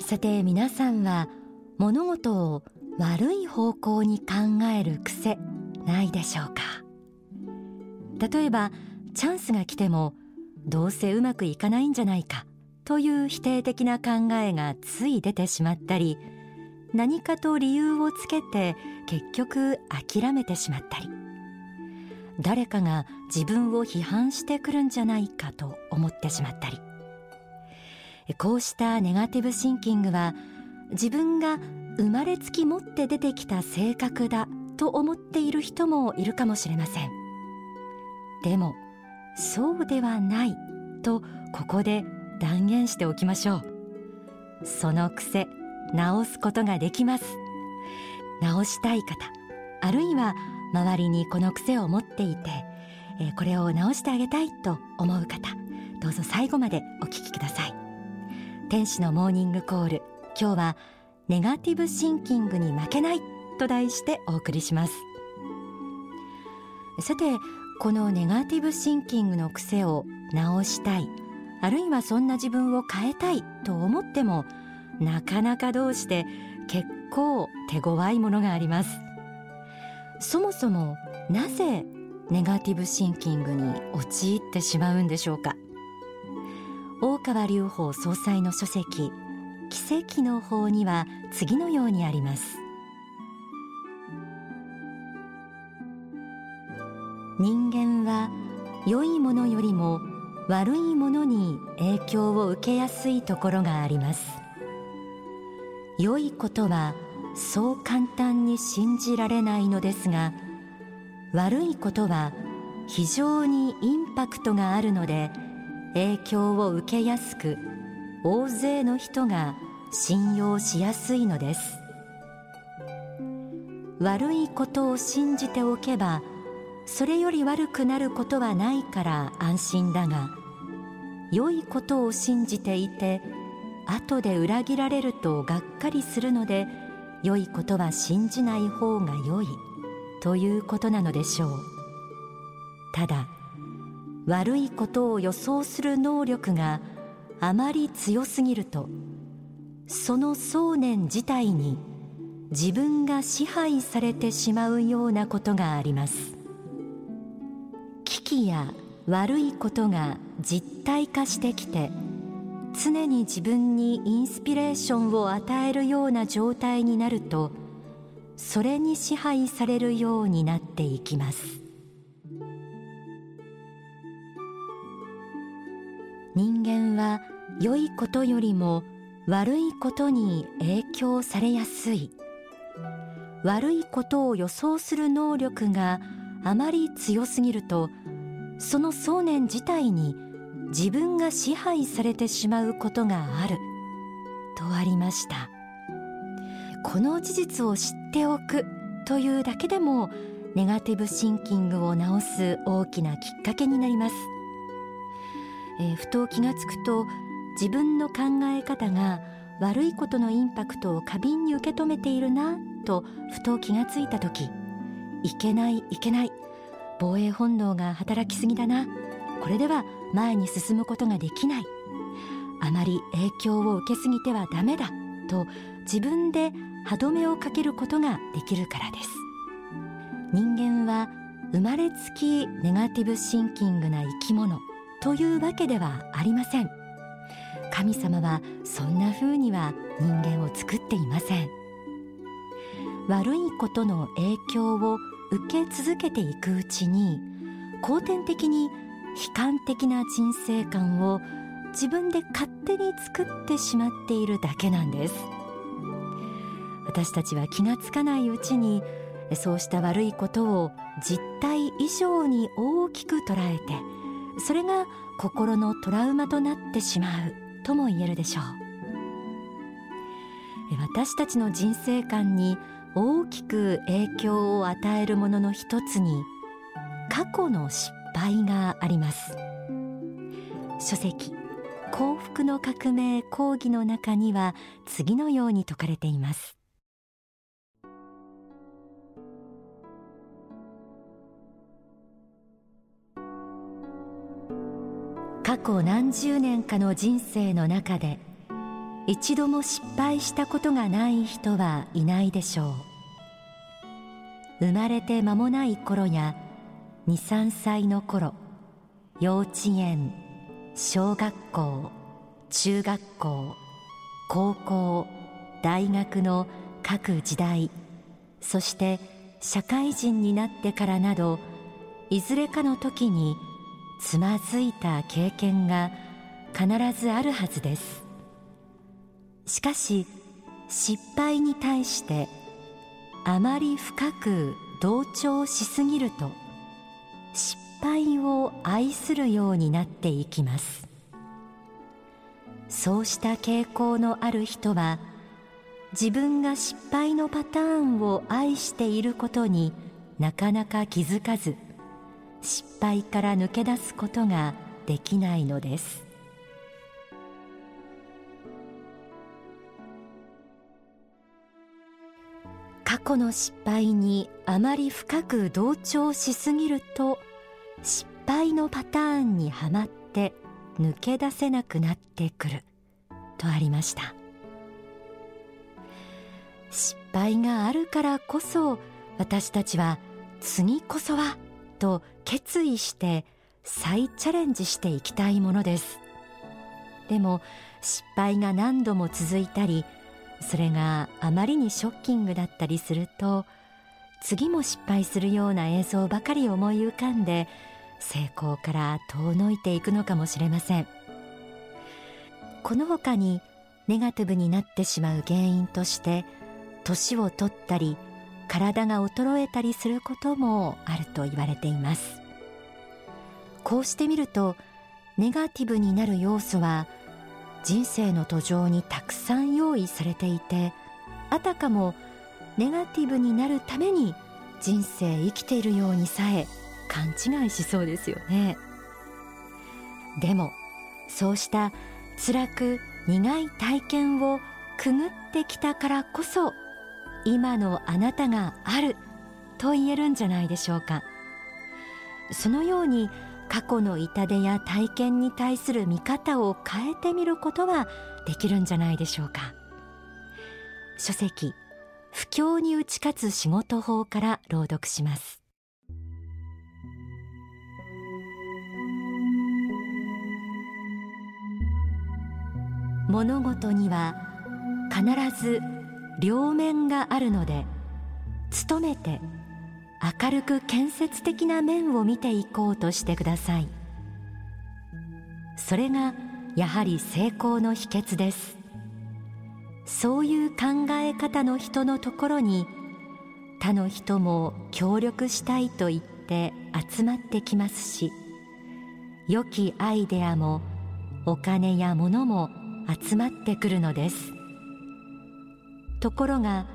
さて皆さんは物事を悪い方向に考える癖ないでしょうか？例えばチャンスが来てもどうせうまくいかないんじゃないかという否定的な考えがつい出てしまったり何かと理由をつけて結局諦めてしまったり。誰かが自分を批判してくるんじゃないかと思ってしまったり。こうしたネガティブシンキングは自分が生まれつき持って出てきた性格だと思っている人もいるかもしれません。でもそうではないとここで断言しておきましょう。その癖直すことができます。直したい方あるいは周りにこの癖を持っていて、えー、これを直してあげたいと思う方どうぞ最後までお聞きください。天使のモーニングコール今日はネガティブシンキングに負けないと題してお送りします。さてこのネガティブシンキングの癖を直したいあるいはそんな自分を変えたいと思ってもなかなかどうして結構手強いものがあります。そもそもなぜネガティブシンキングに陥ってしまうんでしょうか？大川隆法総裁の書籍奇跡の法には次のようにあります。人間は良いものよりも悪いものに影響を受けやすいところがあります。良いことはそう簡単に信じられないのですが悪いことは非常にインパクトがあるので影響を受けやすく大勢の人が信用しやすいのです。悪いことを信じておけばそれより悪くなることはないから安心だが良いことを信じていて後で裏切られるとがっかりするので良いことは信じない方が良いということなのでしょう。ただ悪いことを予想する能力があまり強すぎるとその想念自体に自分が支配されてしまうようなことがあります。危機や悪いことが実体化してきて常に自分にインスピレーションを与えるような状態になるとそれに支配されるようになっていきます。人間は良いことよりも悪いことに影響されやすい。悪いことを予想する能力があまり強すぎるとその想念自体に自分が支配されてしまうことがある。とありました。この事実を知っておくというだけでもネガティブシンキングを直す大きなきっかけになります、えー、ふと気がつくと自分の考え方が悪いことのインパクトを過敏に受け止めているなとふと気がついた時いけないいけない防衛本能が働きすぎだな。これでは前に進むことができない。あまり影響を受けすぎてはダメだと自分で歯止めをかけることができるからです。人間は生まれつきネガティブシンキングな生き物というわけではありません。神様はそんな風には人間を作っていません。悪いことの影響を受け続けていくうちに後天的に悲観的な人生観を自分で勝手に作ってしまっているだけなんです。私たちは気がつかないうちにそうした悪いことを実態以上に大きく捉えてそれが心のトラウマとなってしまうとも言えるでしょう。私たちの人生観に大きく影響を与えるものの一つに過去の失敗があります。書籍幸福の革命講義の中には次のように説かれています。過去何十年かの人生の中で一度も失敗したことがない人はいないでしょう。生まれて間もない頃や23歳の頃幼稚園小学校中学校高校大学の各時代そして社会人になってからなどいずれかの時につまずいた経験が必ずあるはずです。しかし失敗に対してあまり深く同調しすぎると失敗を愛するようになっていきます。そうした傾向のある人は自分が失敗のパターンを愛していることになかなか気づかず失敗から抜け出すことができないのです。去の失敗にあまり深く同調しすぎると失敗のパターンにはまって抜け出せなくなってくる。とありました。失敗があるからこそ私たちは次こそはと決意して再チャレンジしていきたいものです。でも失敗が何度も続いたりそれがあまりにショッキングだったりすると次も失敗するような映像ばかり思い浮かんで成功から遠のいていくのかもしれません。この他にネガティブになってしまう原因として年を取ったり体が衰えたりすることもあると言われています。こうしてみるとネガティブになる要素は人生の途上にたくさん用意されていてあたかもネガティブになるために人生生きているようにさえ勘違いしそうですよね。でもそうした辛く苦い体験をくぐってきたからこそ今のあなたがあると言えるんじゃないでしょうか。そのように過去の痛手や体験に対する見方を変えてみることはできるんじゃないでしょうか。書籍不況に打ち勝つ仕事法から朗読します。物事には必ず両面があるので努めて明るく建設的な面を見ていこうとしてください。それがやはり成功の秘訣です。そういう考え方の人のところに他の人も協力したいと言って集まってきますし良きアイデアもお金や物も集まってくるのです。ところが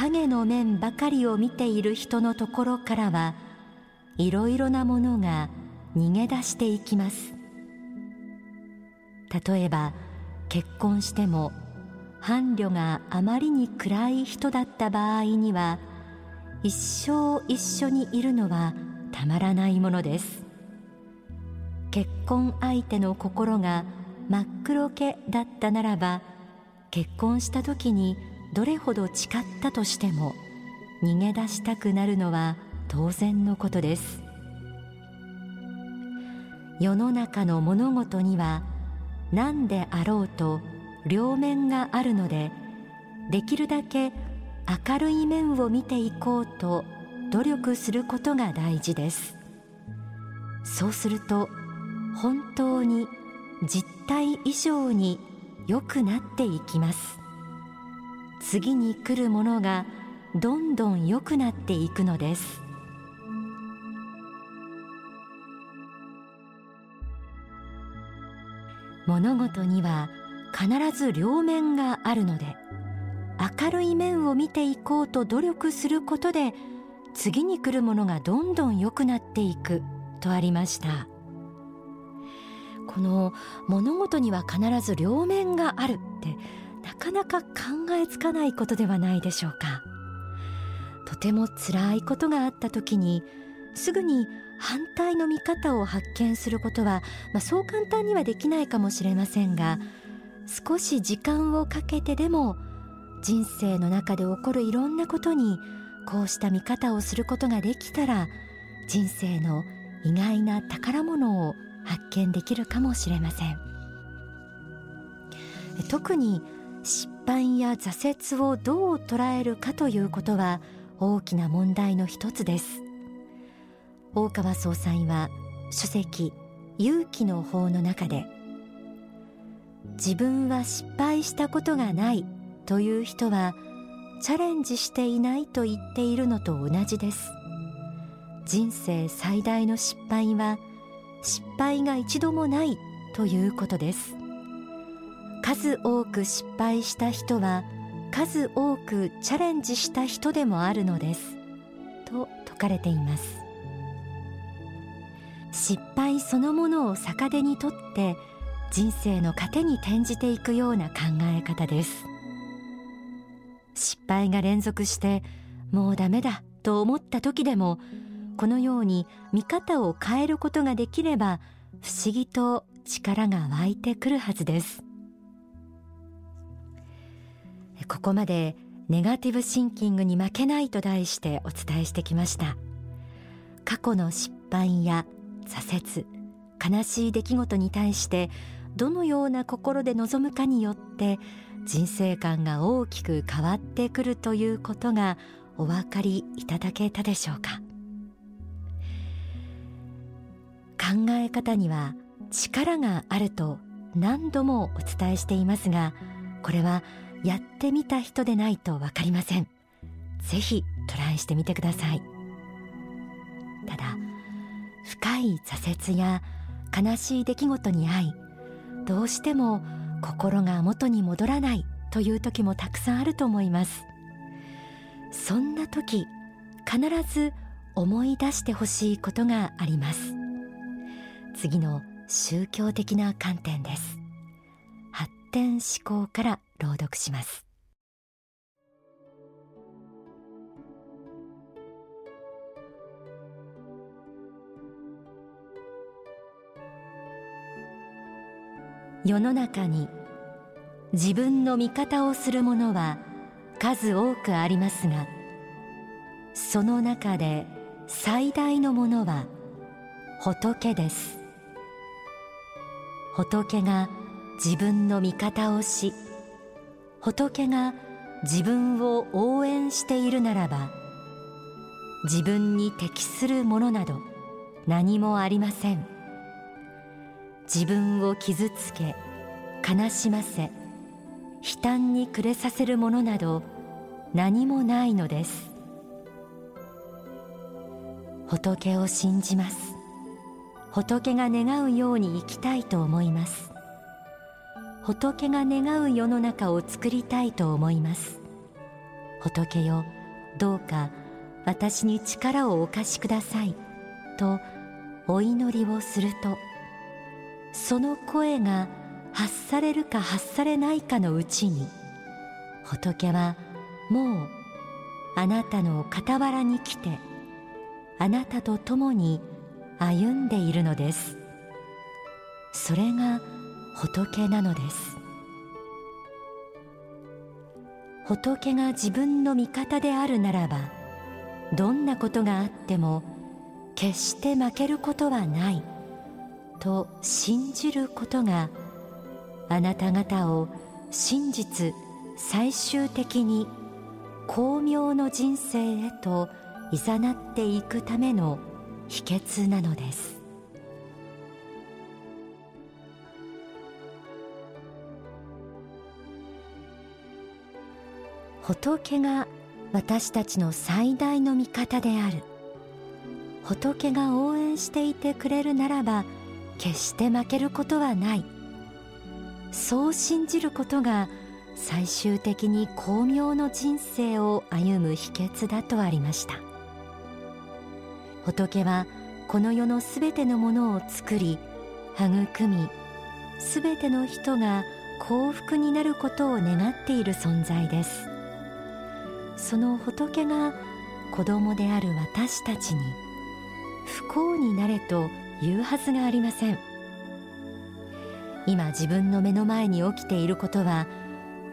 影の面ばかりを見ている人のところからはいろいろなものが逃げ出していきます。例えば結婚しても伴侶があまりに暗い人だった場合には一生一緒にいるのはたまらないものです。結婚相手の心が真っ黒けだったならば結婚した時にどれほど誓ったとしても逃げ出したくなるのは当然のことです。世の中の物事には何であろうと両面があるのでできるだけ明るい面を見ていこうと努力することが大事です。そうすると本当に実態以上に良くなっていきます。次に来るものがどんどん良くなっていくのです。物事には必ず両面があるので明るい面を見ていこうと努力することで次に来るものがどんどん良くなっていくとありました。この物事には必ず両面があるってなかなか考えつかないことではないでしょうか。とても辛いことがあった時にすぐに反対の見方を発見することは、まあ、そう簡単にはできないかもしれませんが少し時間をかけてでも人生の中で起こるいろんなことにこうした見方をすることができたら人生の意外な宝物を発見できるかもしれません。特に失敗や挫折をどう捉えるかということは大きな問題の一つです。大川総裁は書籍勇気の法の中で自分は失敗したことがないという人はチャレンジしていないと言っているのと同じです。人生最大の失敗は失敗が一度もないということです。数多く失敗した人は数多くチャレンジした人でもあるのです。と説かれています。失敗そのものを逆手にとって人生の糧に転じていくような考え方です。失敗が連続してもうダメだと思った時でもこのように見方を変えることができれば不思議と力が湧いてくるはずです。ここまでネガティブシンキングに負けないと題してお伝えしてきました。過去の失敗や挫折悲しい出来事に対してどのような心で臨むかによって人生観が大きく変わってくるということがお分かりいただけたでしょうか。考え方には力があると何度もお伝えしていますがこれはやってみた人でないと分かりません。ぜひトライしてみてください。ただ深い挫折や悲しい出来事に遭いどうしても心が元に戻らないという時もたくさんあると思います。そんな時必ず思い出してほしいことがあります。次の宗教的な観点です。発展思考から朗読します。世の中に自分の味方をする者は数多くありますがその中で最大のものは仏です。仏が自分の味方をし仏が自分を応援しているならば自分に適するものなど何もありません。自分を傷つけ悲しませ悲嘆に暮れさせるものなど何もないのです。仏を信じます。仏が願うように生きたいと思います。仏が願う世の中を作りたいと思います。仏よどうか私に力をお貸しください。とお祈りをするとその声が発されるか発されないかのうちに仏はもうあなたの傍らに来てあなたと共に歩んでいるのです。それが仏なのです。仏が自分の味方であるならばどんなことがあっても決して負けることはないと信じることがあなた方を真実最終的に巧妙の人生へと誘っていくための秘訣なのです。仏が私たちの最大の味方である。仏が応援していてくれるならば決して負けることはない。そう信じることが最終的に巧妙の人生を歩む秘訣だとありました。仏はこの世のすべてのものを作り育みすべての人が幸福になることを願っている存在です。その仏が子供である私たちに不幸になれと言うはずがありません。今自分の目の前に起きていることは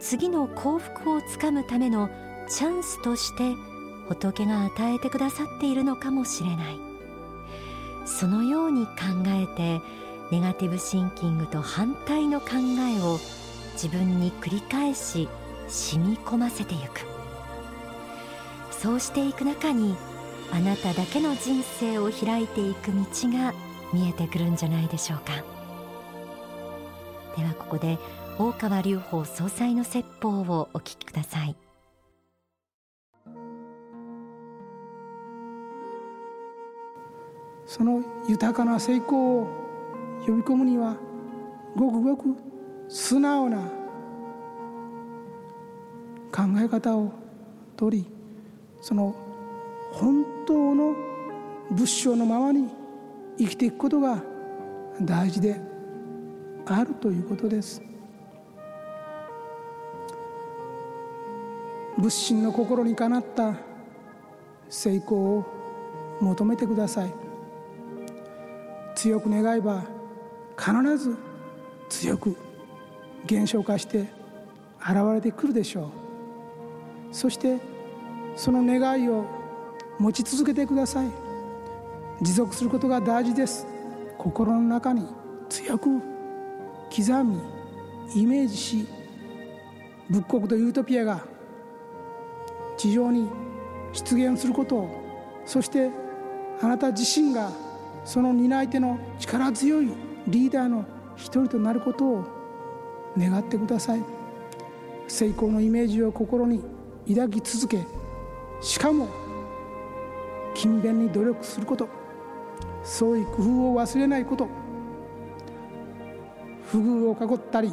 次の幸福をつかむためのチャンスとして仏が与えてくださっているのかもしれない。そのように考えてネガティブシンキングと反対の考えを自分に繰り返し染み込ませてゆく。そうしていく中にあなただけの人生を開いていく道が見えてくるんじゃないでしょうか。ではここで大川隆法総裁の説法をお聞きください。その豊かな成功を呼び込むにはごくごく素直な考え方をとりその本当の仏性のままに生きていくことが大事であるということです。仏心の心にかなった成功を求めてください。強く願えば必ず強く現象化して現れてくるでしょう。そしてその願いを持ち続けてください。持続することが大事です。心の中に強く刻みイメージし仏国とユートピアが地上に出現することをそしてあなた自身がその担い手の力強いリーダーの一人となることを願ってください。成功のイメージを心に抱き続けしかも勤勉に努力すること。創意工夫を忘れないこと。不遇を囲ったり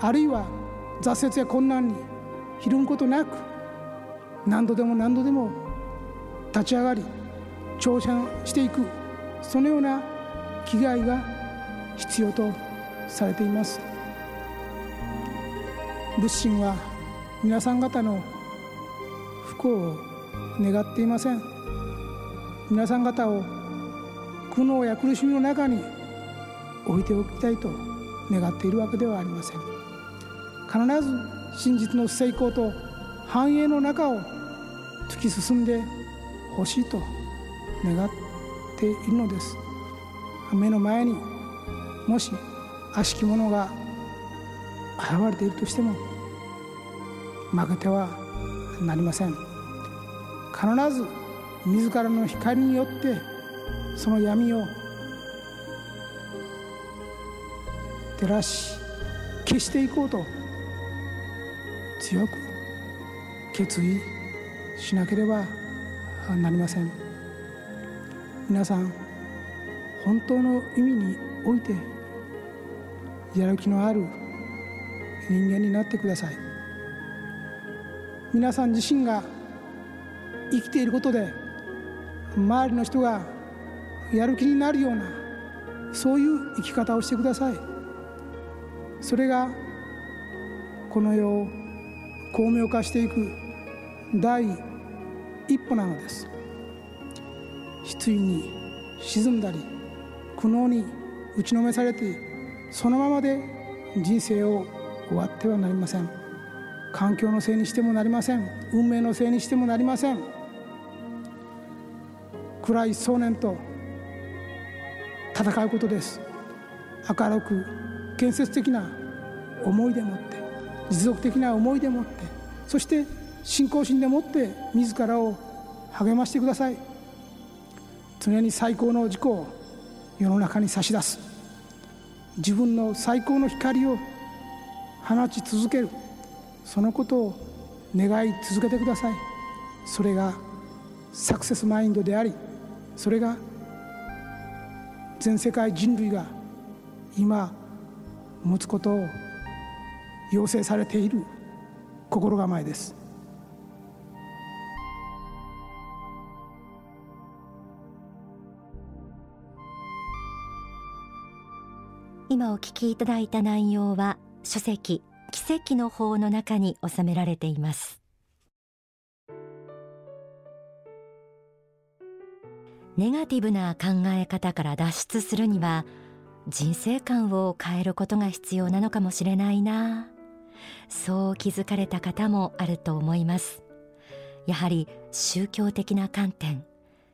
あるいは挫折や困難にひるむことなく何度でも何度でも立ち上がり挑戦していくそのような気概が必要とされています。仏心は皆さん方の不幸を願っていません。皆さん方を苦悩や苦しみの中に置いておきたいと願っているわけではありません。必ず真実の成功と繁栄の中を突き進んでほしいと願っているのです。目の前にもし悪しき者が現れているとしても負けてはなりません。必ず自らの光によってその闇を照らし消していこうと強く決意しなければなりません。皆さん本当の意味においてやる気のある人間になってください。皆さん自身が生きていることで周りの人がやる気になるようなそういう生き方をしてください。それがこの世を巧妙化していく第一歩なのです。失意に沈んだり苦悩に打ちのめされてそのままで人生を終わってはなりません。環境のせいにしてもなりません。運命のせいにしてもなりません。暗い想念と戦うことです。明るく建設的な思いでもって持続的な思いでもってそして信仰心でもって自らを励ましてください。常に最高の自己を世の中に差し出す。自分の最高の光を放ち続ける。そのことを願い続けてください。それがサクセスマインドでありそれが全世界人類が今持つことを要請されている心構えです。今お聞きいただいた内容は書籍奇跡の法の中に収められています。ネガティブな考え方から脱出するには人生観を変えることが必要なのかもしれないな。そう気づかれた方もあると思います。やはり宗教的な観点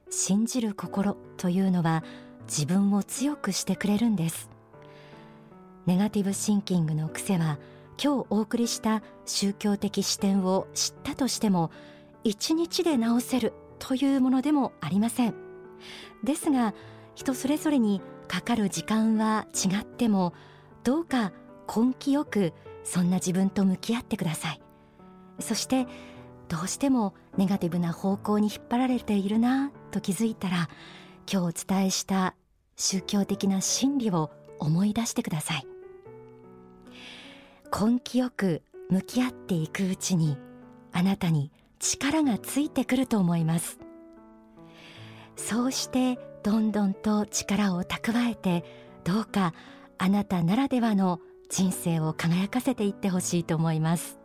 信じる心というのは自分を強くしてくれるんです。ネガティブシンキングの癖は今日お送りした宗教的視点を知ったとしても一日で治せるというものでもありません。ですが人それぞれにかかる時間は違ってもどうか根気よくそんな自分と向き合ってください。そしてどうしてもネガティブな方向に引っ張られているなと気づいたら今日お伝えした宗教的な真理を思い出してください。根気よく向き合っていくうちにあなたに力がついてくると思います。そうしてどんどんと力を蓄えてどうかあなたならではの人生を輝かせていってほしいと思います。